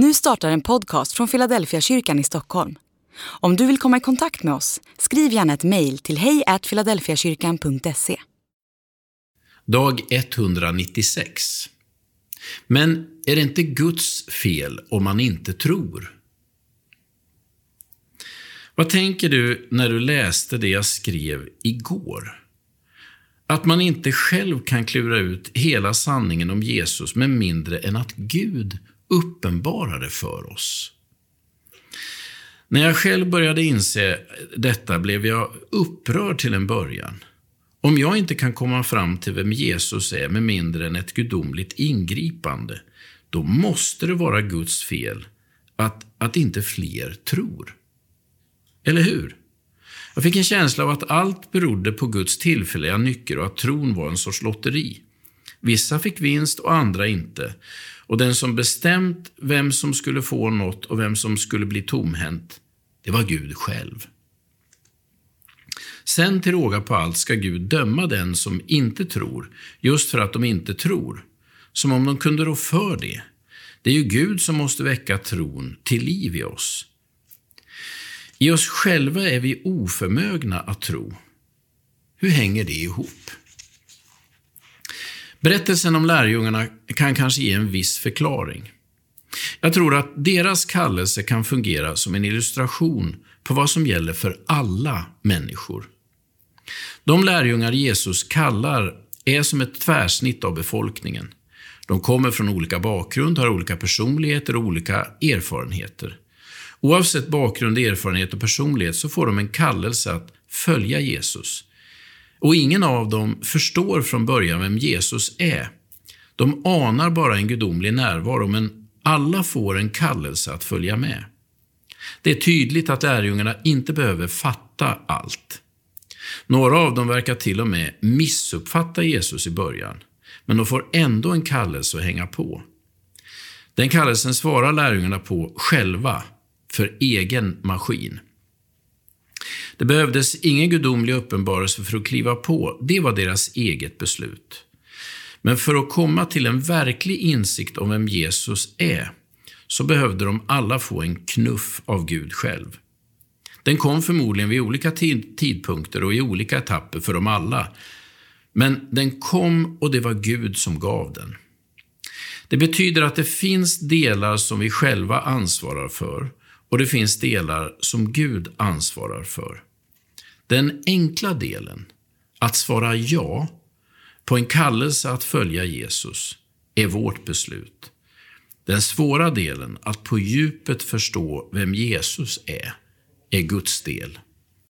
Nu startar en podcast från Philadelphia kyrkan i Stockholm. Om du vill komma i kontakt med oss, skriv gärna ett mejl till hejfiladelfiakyrkan.se. Dag 196. Men är det inte Guds fel om man inte tror? Vad tänker du när du läste det jag skrev igår? Att man inte själv kan klura ut hela sanningen om Jesus med mindre än att Gud uppenbarar det för oss. När jag själv började inse detta blev jag upprörd till en början. Om jag inte kan komma fram till vem Jesus är med mindre än ett gudomligt ingripande, då måste det vara Guds fel att, att inte fler tror. Eller hur? Jag fick en känsla av att allt berodde på Guds tillfälliga nycker och att tron var en sorts lotteri. Vissa fick vinst och andra inte. Och den som bestämt vem som skulle få något och vem som skulle bli tomhänt, det var Gud själv. Sen till råga på allt ska Gud döma den som inte tror, just för att de inte tror. Som om de kunde rå för det. Det är ju Gud som måste väcka tron till liv i oss. I oss själva är vi oförmögna att tro. Hur hänger det ihop? Berättelsen om lärjungarna kan kanske ge en viss förklaring. Jag tror att deras kallelse kan fungera som en illustration på vad som gäller för alla människor. De lärjungar Jesus kallar är som ett tvärsnitt av befolkningen. De kommer från olika bakgrund, har olika personligheter och olika erfarenheter. Oavsett bakgrund, erfarenhet och personlighet så får de en kallelse att följa Jesus. Och ingen av dem förstår från början vem Jesus är. De anar bara en gudomlig närvaro, men alla får en kallelse att följa med. Det är tydligt att lärjungarna inte behöver fatta allt. Några av dem verkar till och med missuppfatta Jesus i början, men de får ändå en kallelse att hänga på. Den kallelsen svarar lärjungarna på själva, för egen maskin. Det behövdes ingen gudomlig uppenbarelse för att kliva på, det var deras eget beslut. Men för att komma till en verklig insikt om vem Jesus är, så behövde de alla få en knuff av Gud själv. Den kom förmodligen vid olika tidpunkter och i olika etapper för dem alla. Men den kom och det var Gud som gav den. Det betyder att det finns delar som vi själva ansvarar för och det finns delar som Gud ansvarar för. Den enkla delen, att svara ja på en kallelse att följa Jesus, är vårt beslut. Den svåra delen, att på djupet förstå vem Jesus är, är Guds del.